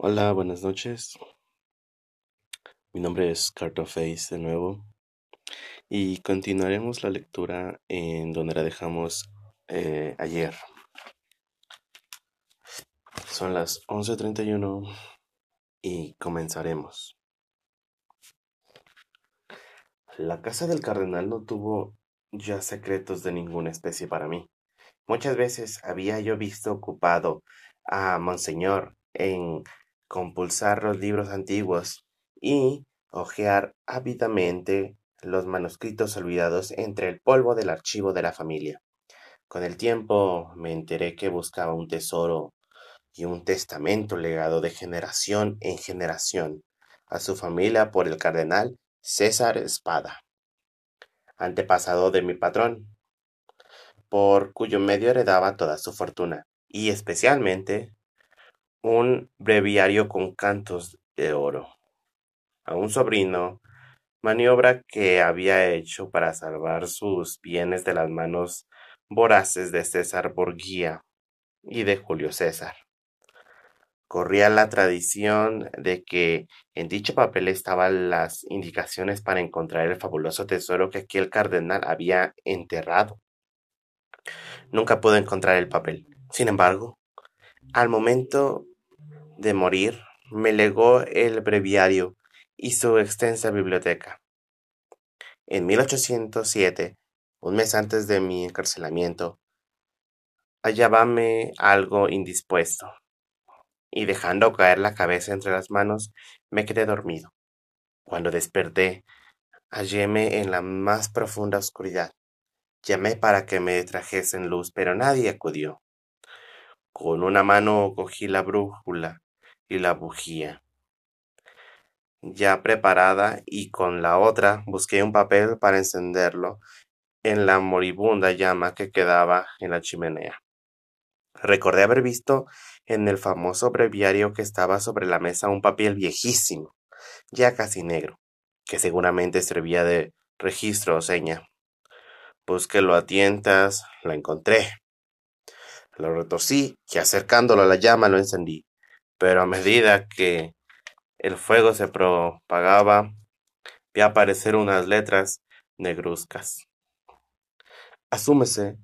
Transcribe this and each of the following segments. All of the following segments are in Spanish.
Hola, buenas noches. Mi nombre es Cartoface de nuevo y continuaremos la lectura en donde la dejamos eh, ayer. Son las 11:31 y comenzaremos. La casa del cardenal no tuvo ya secretos de ninguna especie para mí. Muchas veces había yo visto ocupado a Monseñor en compulsar los libros antiguos y hojear ávidamente los manuscritos olvidados entre el polvo del archivo de la familia. Con el tiempo me enteré que buscaba un tesoro y un testamento legado de generación en generación a su familia por el cardenal César Espada, antepasado de mi patrón, por cuyo medio heredaba toda su fortuna, y especialmente un breviario con cantos de oro. A un sobrino, maniobra que había hecho para salvar sus bienes de las manos voraces de César Borgia y de Julio César. Corría la tradición de que en dicho papel estaban las indicaciones para encontrar el fabuloso tesoro que aquel cardenal había enterrado. Nunca pude encontrar el papel. Sin embargo, al momento de morir, me legó el breviario y su extensa biblioteca. En 1807, un mes antes de mi encarcelamiento, hallábame algo indispuesto, y dejando caer la cabeza entre las manos, me quedé dormido. Cuando desperté, halléme en la más profunda oscuridad. Llamé para que me trajesen luz, pero nadie acudió. Con una mano cogí la brújula y la bujía ya preparada y con la otra busqué un papel para encenderlo en la moribunda llama que quedaba en la chimenea. Recordé haber visto en el famoso breviario que estaba sobre la mesa un papel viejísimo, ya casi negro, que seguramente servía de registro o seña. Búsquelo a tientas, lo encontré. Lo retorcí y acercándolo a la llama lo encendí pero a medida que el fuego se propagaba, vi aparecer unas letras negruzcas. Asúmese,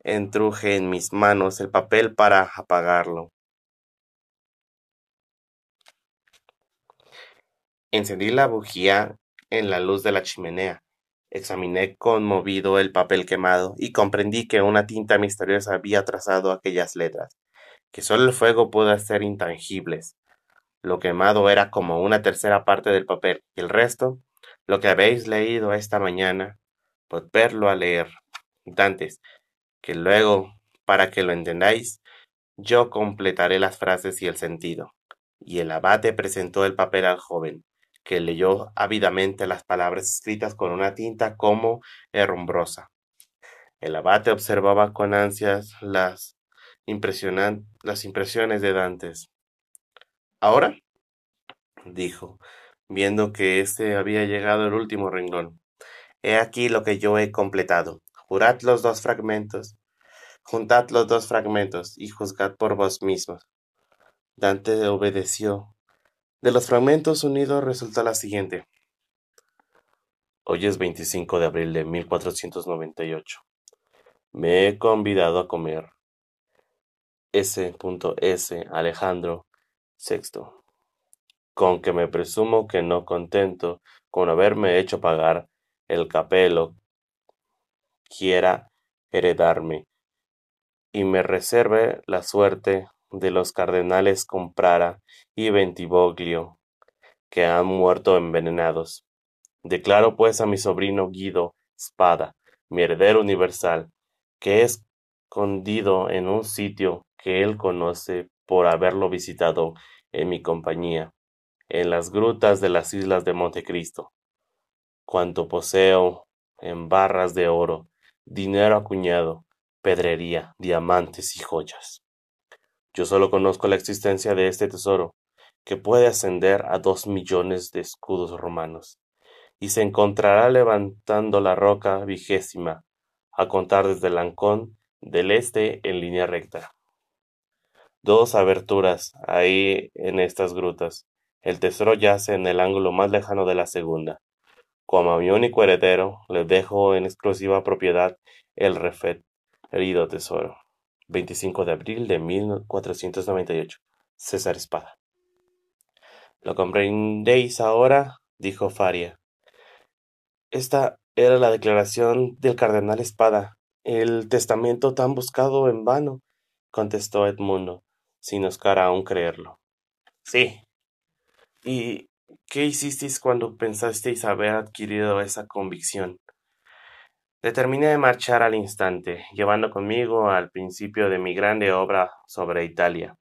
entruje en mis manos el papel para apagarlo. Encendí la bujía en la luz de la chimenea. Examiné conmovido el papel quemado y comprendí que una tinta misteriosa había trazado aquellas letras que solo el fuego pudo hacer intangibles. Lo quemado era como una tercera parte del papel, y el resto, lo que habéis leído esta mañana, verlo a leer. Dantes, que luego, para que lo entendáis, yo completaré las frases y el sentido. Y el abate presentó el papel al joven, que leyó ávidamente las palabras escritas con una tinta como herrumbrosa. El abate observaba con ansias las las impresiones de Dantes. ¿Ahora? dijo, viendo que éste había llegado el último renglón. He aquí lo que yo he completado. Jurad los dos fragmentos, juntad los dos fragmentos y juzgad por vos mismos. Dante obedeció. De los fragmentos unidos resulta la siguiente. Hoy es 25 de abril de 1498. Me he convidado a comer S. S. Alejandro VI, con que me presumo que no contento con haberme hecho pagar el capelo, quiera heredarme, y me reserve la suerte de los cardenales Comprara y Bentivoglio, que han muerto envenenados. Declaro pues a mi sobrino Guido Spada, mi heredero universal, que es escondido en un sitio que él conoce por haberlo visitado en mi compañía, en las grutas de las islas de Montecristo. Cuanto poseo en barras de oro, dinero acuñado, pedrería, diamantes y joyas. Yo solo conozco la existencia de este tesoro, que puede ascender a dos millones de escudos romanos, y se encontrará levantando la roca vigésima, a contar desde el Ancón del este en línea recta. Dos aberturas ahí en estas grutas. El tesoro yace en el ángulo más lejano de la segunda. Como a mi único heredero, le dejo en exclusiva propiedad el referido tesoro. 25 de abril de 1498. César Espada. ¿Lo comprendéis ahora? dijo Faria. Esta era la declaración del cardenal Espada, el testamento tan buscado en vano, contestó Edmundo, sin oscar aún creerlo. Sí. ¿Y qué hicisteis cuando pensasteis haber adquirido esa convicción? Determiné de marchar al instante, llevando conmigo al principio de mi grande obra sobre Italia.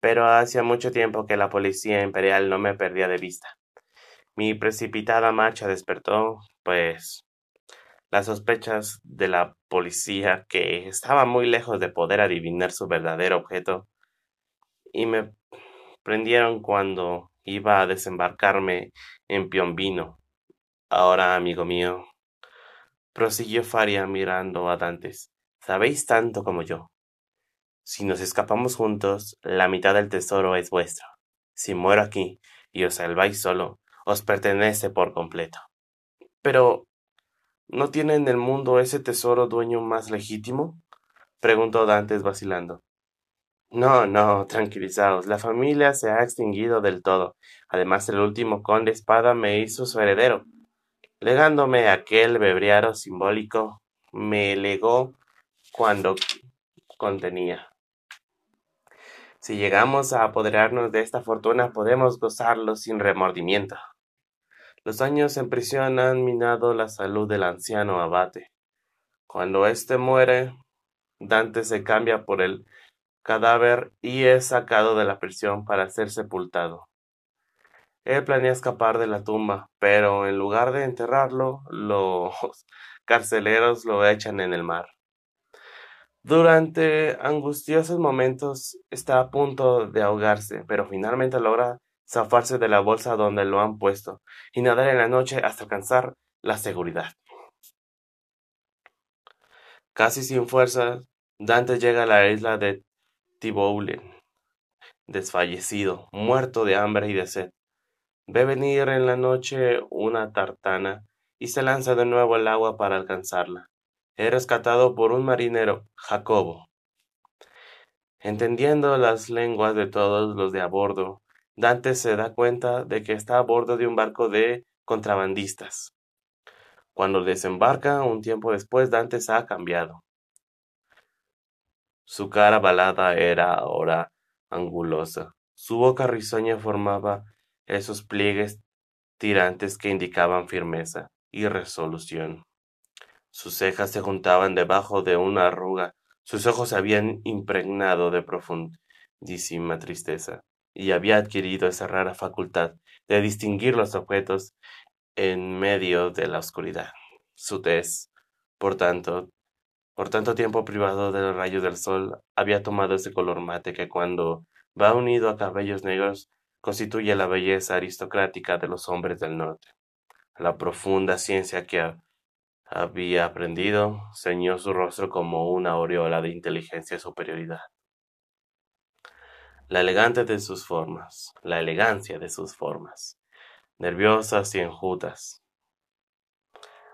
Pero hacía mucho tiempo que la policía imperial no me perdía de vista. Mi precipitada marcha despertó, pues, las sospechas de la policía, que estaba muy lejos de poder adivinar su verdadero objeto, y me prendieron cuando iba a desembarcarme en Piombino. Ahora, amigo mío, prosiguió Faria mirando a Dantes, sabéis tanto como yo. Si nos escapamos juntos, la mitad del tesoro es vuestro. Si muero aquí y os salváis solo, os pertenece por completo. Pero, ¿no tiene en el mundo ese tesoro dueño más legítimo? preguntó Dantes vacilando. No, no, tranquilizaos, la familia se ha extinguido del todo. Además, el último conde espada me hizo su heredero, legándome aquel bebriaro simbólico, me legó cuando contenía. Si llegamos a apoderarnos de esta fortuna, podemos gozarlo sin remordimiento. Los años en prisión han minado la salud del anciano abate. Cuando éste muere, Dante se cambia por el cadáver y es sacado de la prisión para ser sepultado. Él planea escapar de la tumba, pero en lugar de enterrarlo, los carceleros lo echan en el mar. Durante angustiosos momentos está a punto de ahogarse, pero finalmente logra zafarse de la bolsa donde lo han puesto y nadar en la noche hasta alcanzar la seguridad. Casi sin fuerzas, Dante llega a la isla de Tiboulen, desfallecido, muerto de hambre y de sed. Ve venir en la noche una tartana y se lanza de nuevo al agua para alcanzarla. Es rescatado por un marinero, Jacobo. Entendiendo las lenguas de todos los de a bordo, Dante se da cuenta de que está a bordo de un barco de contrabandistas. Cuando desembarca, un tiempo después, Dante se ha cambiado. Su cara balada era ahora angulosa. Su boca risueña formaba esos pliegues tirantes que indicaban firmeza y resolución. Sus cejas se juntaban debajo de una arruga, sus ojos se habían impregnado de profundísima tristeza, y había adquirido esa rara facultad de distinguir los objetos en medio de la oscuridad. Su tez, por tanto, por tanto tiempo privado del rayo del sol, había tomado ese color mate que cuando va unido a cabellos negros constituye la belleza aristocrática de los hombres del norte. La profunda ciencia que había aprendido ceñó su rostro como una aureola de inteligencia y superioridad. La elegante de sus formas, la elegancia de sus formas, nerviosas y enjutas,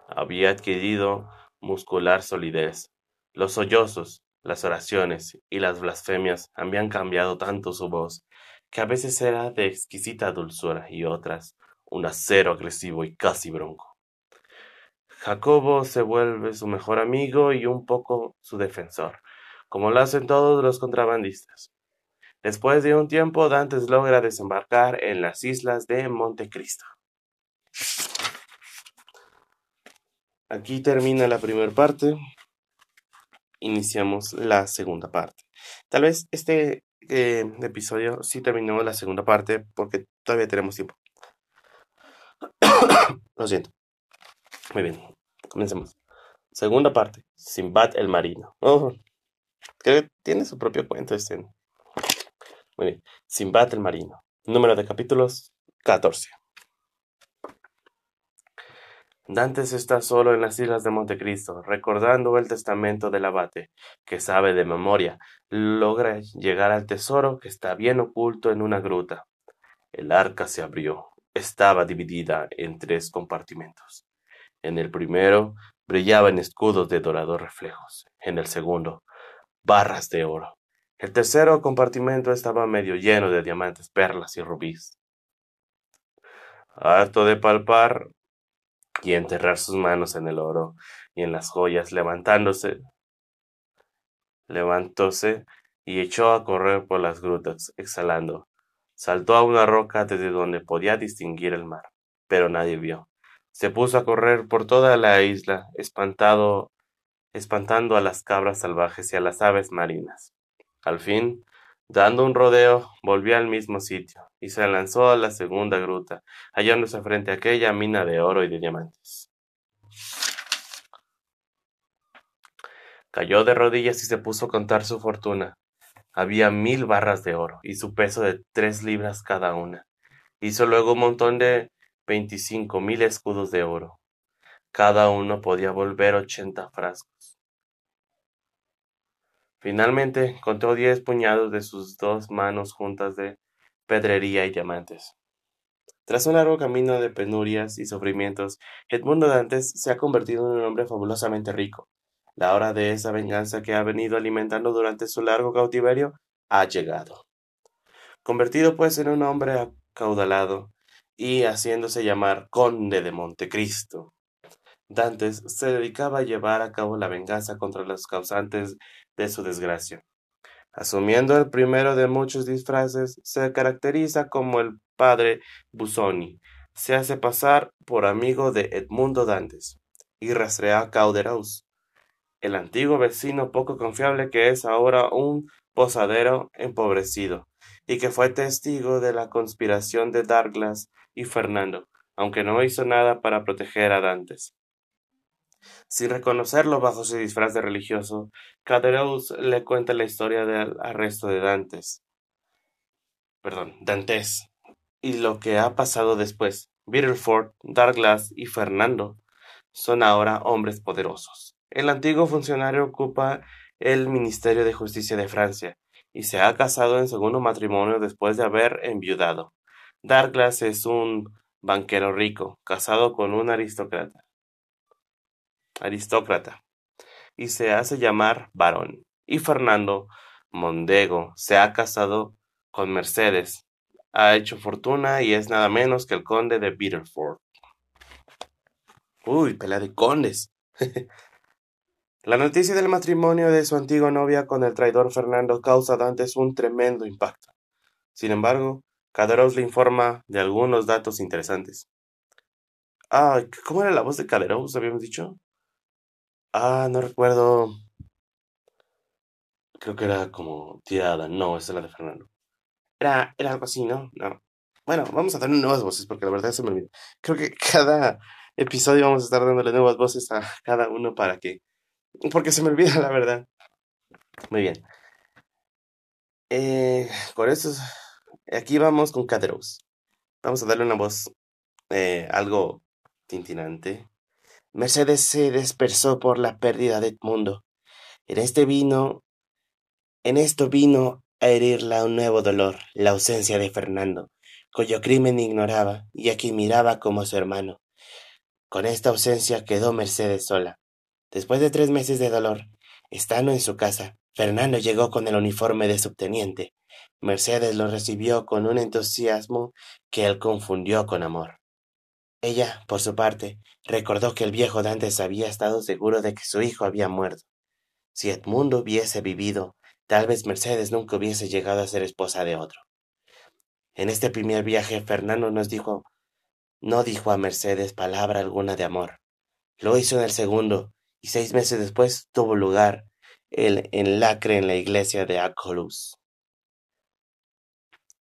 había adquirido muscular solidez. Los sollozos, las oraciones y las blasfemias habían cambiado tanto su voz que a veces era de exquisita dulzura y otras un acero agresivo y casi bronco. Jacobo se vuelve su mejor amigo y un poco su defensor, como lo hacen todos los contrabandistas. Después de un tiempo, Dantes logra desembarcar en las islas de Montecristo. Aquí termina la primera parte. Iniciamos la segunda parte. Tal vez este eh, episodio sí terminamos la segunda parte porque todavía tenemos tiempo. Lo siento. Muy bien, comencemos. Segunda parte, Simbad el Marino. Oh, que tiene su propio cuento este. Muy bien, Simbad el Marino. Número de capítulos 14. Dantes está solo en las islas de Montecristo, recordando el testamento del abate, que sabe de memoria, logra llegar al tesoro que está bien oculto en una gruta. El arca se abrió. Estaba dividida en tres compartimentos. En el primero brillaban escudos de dorados reflejos. En el segundo, barras de oro. El tercero compartimento estaba medio lleno de diamantes, perlas y rubíes. Harto de palpar y enterrar sus manos en el oro y en las joyas, levantándose, levantóse y echó a correr por las grutas, exhalando. Saltó a una roca desde donde podía distinguir el mar, pero nadie vio. Se puso a correr por toda la isla, espantado, espantando a las cabras salvajes y a las aves marinas. Al fin, dando un rodeo, volvió al mismo sitio y se lanzó a la segunda gruta, hallándose frente a aquella mina de oro y de diamantes. Cayó de rodillas y se puso a contar su fortuna. Había mil barras de oro y su peso de tres libras cada una. Hizo luego un montón de veinticinco mil escudos de oro. Cada uno podía volver ochenta frascos. Finalmente contó diez puñados de sus dos manos juntas de pedrería y diamantes. Tras un largo camino de penurias y sufrimientos, Edmundo Dantes se ha convertido en un hombre fabulosamente rico. La hora de esa venganza que ha venido alimentando durante su largo cautiverio ha llegado. Convertido pues en un hombre acaudalado y haciéndose llamar conde de Montecristo, Dantes se dedicaba a llevar a cabo la venganza contra los causantes de su desgracia. Asumiendo el primero de muchos disfraces, se caracteriza como el padre Busoni, se hace pasar por amigo de Edmundo Dantes y rastrea a Cauderos, el antiguo vecino poco confiable que es ahora un posadero empobrecido, y que fue testigo de la conspiración de Douglas y Fernando, aunque no hizo nada para proteger a Dantes. Sin reconocerlo bajo su disfraz de religioso, Caderousse le cuenta la historia del arresto de Dantes. Perdón, Dantes. Y lo que ha pasado después. Bitterford, Douglas y Fernando son ahora hombres poderosos. El antiguo funcionario ocupa el Ministerio de Justicia de Francia y se ha casado en segundo matrimonio después de haber enviudado. Douglas es un banquero rico, casado con un aristócrata. Aristócrata. Y se hace llamar varón. Y Fernando Mondego se ha casado con Mercedes. Ha hecho fortuna y es nada menos que el conde de Bitterford. Uy, pelea de condes. La noticia del matrimonio de su antigua novia con el traidor Fernando causa a Dantes un tremendo impacto. Sin embargo, Caderos le informa de algunos datos interesantes. Ah, ¿cómo era la voz de Caderos? Habíamos dicho. Ah, no recuerdo. Creo que era como tirada. No, esa es la de Fernando. Era, era algo así, ¿no? No. Bueno, vamos a dar nuevas voces porque la verdad se me olvidó. Creo que cada episodio vamos a estar dándole nuevas voces a cada uno para que porque se me olvida la verdad. Muy bien. Eh, con eso, aquí vamos con Caderos. Vamos a darle una voz eh, algo tintinante. Mercedes se dispersó por la pérdida de Edmundo. En este vino, en esto vino a herirla un nuevo dolor, la ausencia de Fernando, cuyo crimen ignoraba y a quien miraba como su hermano. Con esta ausencia quedó Mercedes sola. Después de tres meses de dolor, estando en su casa, Fernando llegó con el uniforme de subteniente. Mercedes lo recibió con un entusiasmo que él confundió con amor. Ella, por su parte, recordó que el viejo Dantes había estado seguro de que su hijo había muerto. Si Edmundo hubiese vivido, tal vez Mercedes nunca hubiese llegado a ser esposa de otro. En este primer viaje, Fernando nos dijo, no dijo a Mercedes palabra alguna de amor. Lo hizo en el segundo, y seis meses después tuvo lugar el enlacre en la iglesia de Acolus.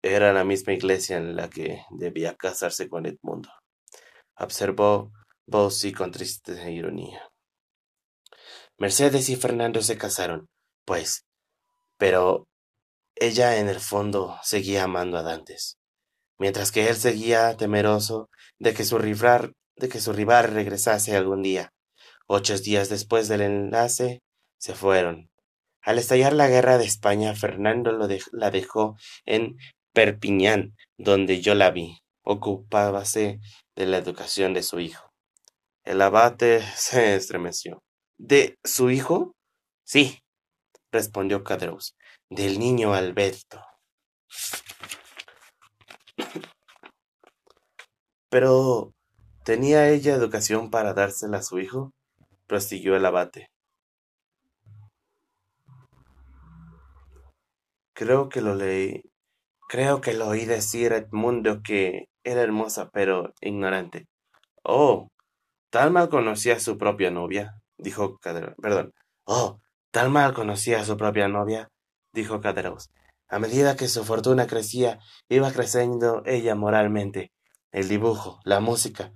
Era la misma iglesia en la que debía casarse con Edmundo, observó Bossi con triste ironía. Mercedes y Fernando se casaron, pues, pero ella en el fondo seguía amando a Dantes, mientras que él seguía temeroso de que su rival, de que su rival regresase algún día. Ocho días después del enlace, se fueron. Al estallar la guerra de España, Fernando la dejó en Perpiñán, donde yo la vi. Ocupábase de la educación de su hijo. El abate se estremeció. ¿De su hijo? Sí, respondió Cadreus. Del niño Alberto. Pero, ¿tenía ella educación para dársela a su hijo? prosiguió el abate. Creo que lo leí. Creo que lo oí decir a Edmundo que era hermosa pero ignorante. Oh, tal mal conocía a su propia novia, dijo Caderos. Perdón. Oh, tal mal conocía a su propia novia, dijo Caderos. A medida que su fortuna crecía, iba creciendo ella moralmente. El dibujo, la música,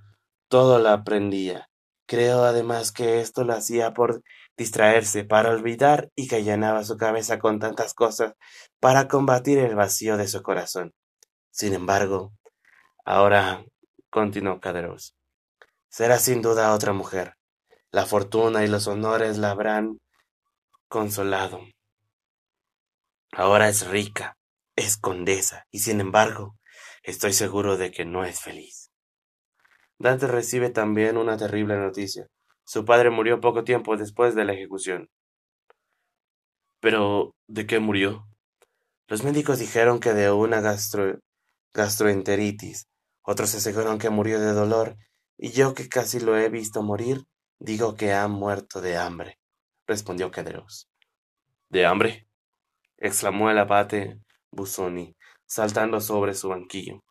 todo la aprendía. Creo además que esto lo hacía por distraerse, para olvidar y que llenaba su cabeza con tantas cosas para combatir el vacío de su corazón. Sin embargo, ahora, continuó Caderos, será sin duda otra mujer. La fortuna y los honores la habrán consolado. Ahora es rica, es condesa, y sin embargo, estoy seguro de que no es feliz. Dante recibe también una terrible noticia. Su padre murió poco tiempo después de la ejecución. ¿Pero de qué murió? Los médicos dijeron que de una gastroenteritis. Otros aseguraron que murió de dolor. Y yo que casi lo he visto morir, digo que ha muerto de hambre, respondió Caderos. ¿De hambre? exclamó el abate Busoni, saltando sobre su banquillo.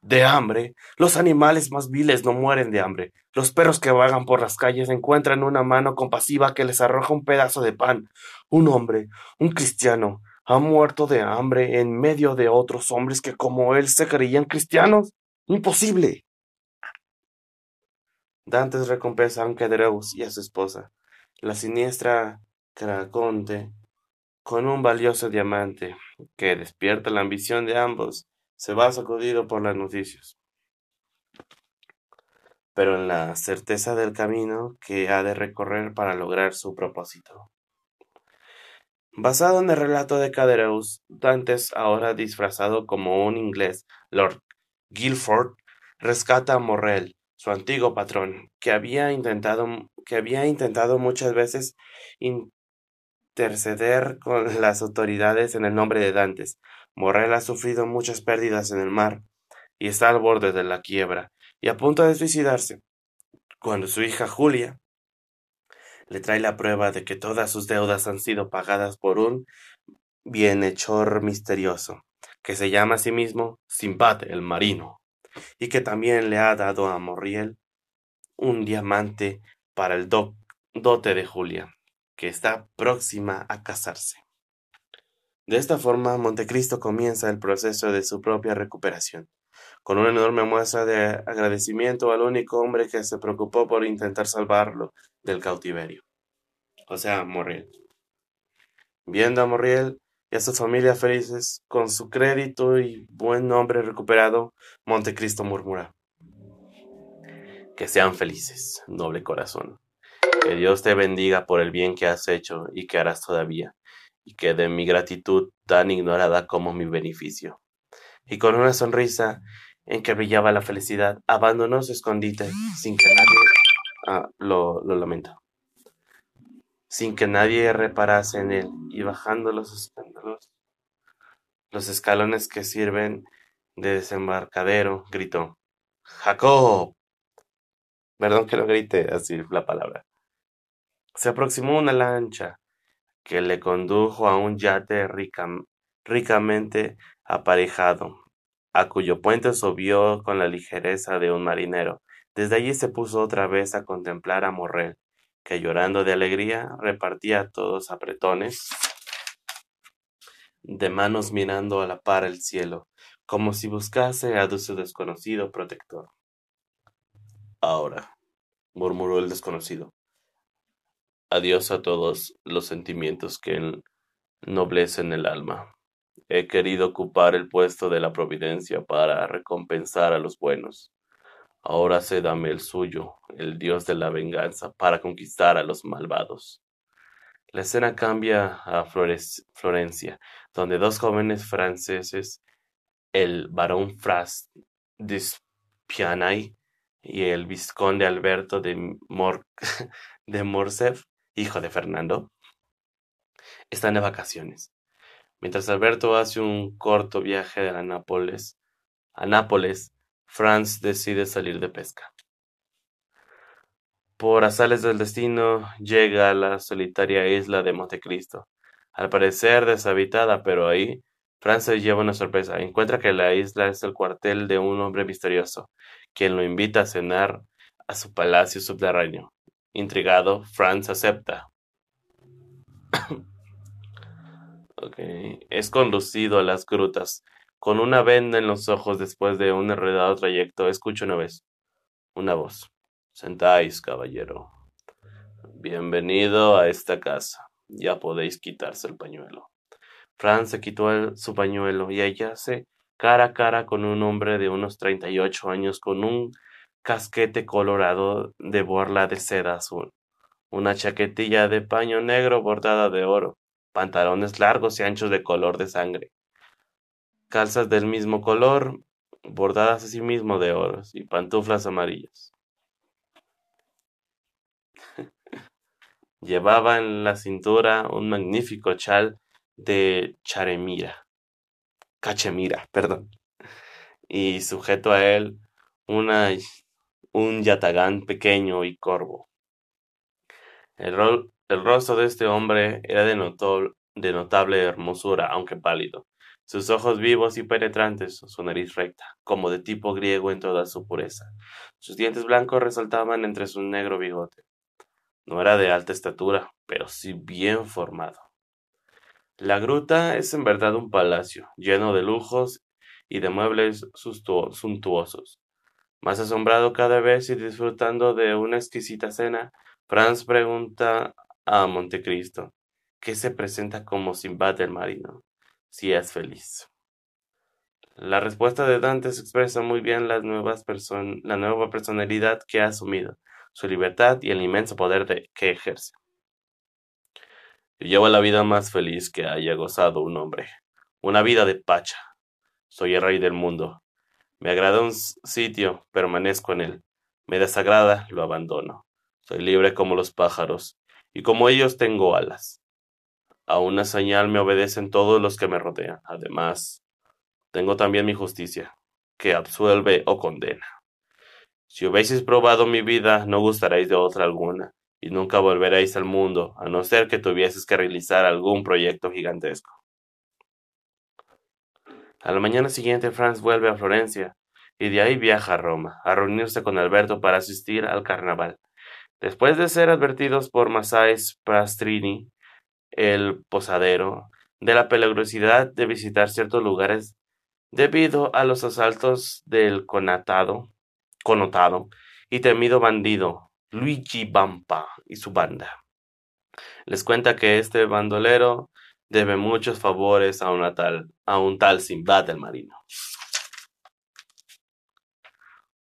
De hambre. Los animales más viles no mueren de hambre. Los perros que vagan por las calles encuentran una mano compasiva que les arroja un pedazo de pan. Un hombre, un cristiano, ha muerto de hambre en medio de otros hombres que como él se creían cristianos. Imposible. Dantes recompensa a Kedreus y a su esposa, la siniestra Craconte, con un valioso diamante que despierta la ambición de ambos se va sacudido por las noticias, pero en la certeza del camino que ha de recorrer para lograr su propósito. Basado en el relato de Cadereus, Dantes, ahora disfrazado como un inglés, Lord Guilford, rescata a Morrel, su antiguo patrón, que había intentado, que había intentado muchas veces interceder con las autoridades en el nombre de Dantes, Morrel ha sufrido muchas pérdidas en el mar y está al borde de la quiebra y a punto de suicidarse, cuando su hija Julia le trae la prueba de que todas sus deudas han sido pagadas por un bienhechor misterioso, que se llama a sí mismo Simbad el Marino, y que también le ha dado a Morriel un diamante para el dote de Julia, que está próxima a casarse. De esta forma, Montecristo comienza el proceso de su propia recuperación, con una enorme muestra de agradecimiento al único hombre que se preocupó por intentar salvarlo del cautiverio, o sea, Morriel. Viendo a Morriel y a su familia felices, con su crédito y buen nombre recuperado, Montecristo murmura. Que sean felices, noble corazón. Que Dios te bendiga por el bien que has hecho y que harás todavía y que de mi gratitud tan ignorada como mi beneficio. Y con una sonrisa en que brillaba la felicidad, abandonó su escondite sin que nadie ah, lo, lo lamento. Sin que nadie reparase en él, y bajando los escándalos, los escalones que sirven de desembarcadero, gritó Jacob. Perdón que lo grite así la palabra. Se aproximó una lancha que le condujo a un yate ricamente aparejado, a cuyo puente subió con la ligereza de un marinero. Desde allí se puso otra vez a contemplar a Morrel, que llorando de alegría repartía todos apretones de manos mirando a la par el cielo, como si buscase a su desconocido protector. Ahora, murmuró el desconocido, Adiós a todos los sentimientos que ennoblecen el alma. He querido ocupar el puesto de la providencia para recompensar a los buenos. Ahora cédame el suyo, el dios de la venganza, para conquistar a los malvados. La escena cambia a Florencia, donde dos jóvenes franceses, el barón Fras Pianay y el vizconde Alberto de, de Morcerf, hijo de Fernando, están de vacaciones. Mientras Alberto hace un corto viaje a Nápoles, a Nápoles, Franz decide salir de pesca. Por azales del destino, llega a la solitaria isla de Montecristo, al parecer deshabitada, pero ahí Franz se lleva una sorpresa. Encuentra que la isla es el cuartel de un hombre misterioso, quien lo invita a cenar a su palacio subterráneo. Intrigado, Franz acepta. Es conducido a las grutas. Con una venda en los ojos después de un enredado trayecto, escucha una vez una voz. Sentáis, caballero. Bienvenido a esta casa. Ya podéis quitarse el pañuelo. Franz se quitó su pañuelo y se cara a cara con un hombre de unos treinta y ocho años con un casquete colorado de borla de seda azul, una chaquetilla de paño negro bordada de oro, pantalones largos y anchos de color de sangre, calzas del mismo color, bordadas asimismo de oro, y pantuflas amarillas. Llevaba en la cintura un magnífico chal de charemira, cachemira, perdón, y sujeto a él una, un yatagán pequeño y corvo. El, el rostro de este hombre era de, notable hermosura, aunque pálido. Sus ojos vivos y penetrantes, su nariz recta, como de tipo griego en toda su pureza. Sus dientes blancos resaltaban entre su negro bigote. No era de alta estatura, pero sí bien formado. La gruta es en verdad un palacio, lleno de lujos y de muebles suntuosos. Más asombrado cada vez y disfrutando de una exquisita cena, Franz pregunta a Montecristo, ¿qué se presenta como Simbad el marino? si es feliz. La respuesta de Dante expresa muy bien la nueva personalidad que ha asumido, su libertad y el inmenso poder que ejerce. Llevo la vida más feliz que haya gozado un hombre, una vida de pacha. Soy el rey del mundo. Me agrada un sitio, permanezco en él. Me desagrada, lo abandono. Soy libre como los pájaros, y como ellos tengo alas. A una señal me obedecen todos los que me rodean. Además, tengo también mi justicia, que absuelve o condena. Si hubieseis probado mi vida, no gustaréis de otra alguna, y nunca volveréis al mundo, a no ser que tuvieses que realizar algún proyecto gigantesco. A la mañana siguiente, Franz vuelve a Florencia, y de ahí viaja a Roma, a reunirse con Alberto para asistir al carnaval. Después de ser advertidos por Masais Pastrini, el posadero, de la peligrosidad de visitar ciertos lugares debido a los asaltos del conatado, connotado y temido bandido Luigi Bampa y su banda. Les cuenta que este bandolero debe muchos favores a, a un tal Simbad del marino.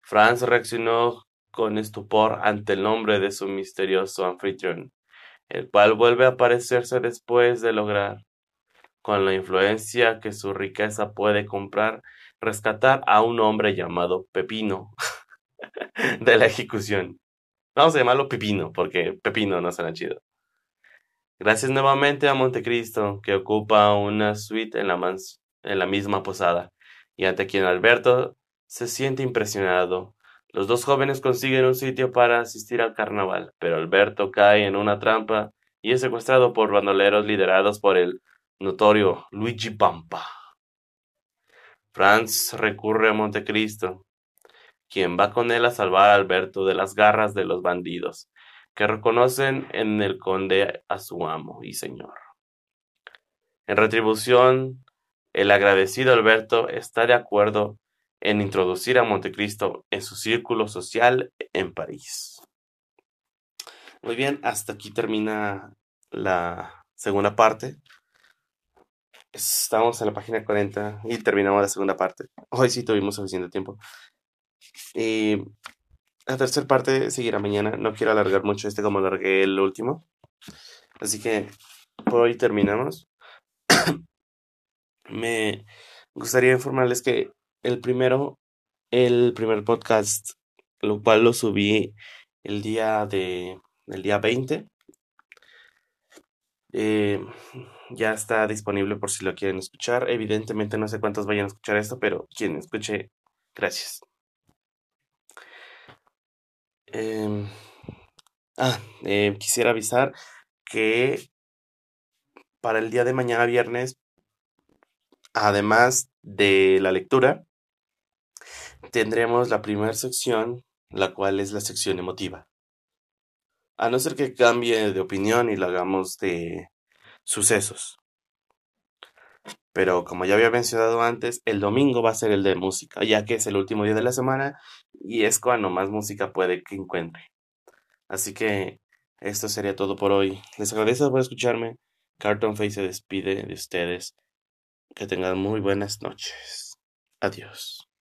Franz reaccionó con estupor ante el nombre de su misterioso anfitrión, el cual vuelve a aparecerse después de lograr, con la influencia que su riqueza puede comprar, rescatar a un hombre llamado Pepino de la ejecución. Vamos a llamarlo Pepino, porque Pepino no suena chido. Gracias nuevamente a Montecristo, que ocupa una suite en la, en la misma posada, y ante quien Alberto se siente impresionado los dos jóvenes consiguen un sitio para asistir al carnaval, pero Alberto cae en una trampa y es secuestrado por bandoleros liderados por el notorio Luigi Pampa. Franz recurre a Montecristo, quien va con él a salvar a Alberto de las garras de los bandidos, que reconocen en el conde a su amo y señor. En retribución, el agradecido Alberto está de acuerdo en introducir a Montecristo en su círculo social en París. Muy bien, hasta aquí termina la segunda parte. Estamos en la página 40 y terminamos la segunda parte. Hoy sí tuvimos suficiente tiempo. Y la tercera parte seguirá mañana. No quiero alargar mucho este como alargué el último. Así que por hoy terminamos. Me gustaría informarles que el primero, el primer podcast, lo cual lo subí el día de, el día 20, eh, ya está disponible por si lo quieren escuchar. Evidentemente no sé cuántos vayan a escuchar esto, pero quien escuche, gracias. Em, ah, eh, quisiera avisar que para el día de mañana viernes, además de la lectura, tendremos la primera sección, la cual es la sección emotiva. A no ser que cambie de opinión y lo hagamos de sucesos. Pero como ya había mencionado antes, el domingo va a ser el de música, ya que es el último día de la semana y es cuando más música puede que encuentre. Así que esto sería todo por hoy. Les agradezco por escucharme. Carton Face se despide de ustedes. Que tengan muy buenas noches. Adiós.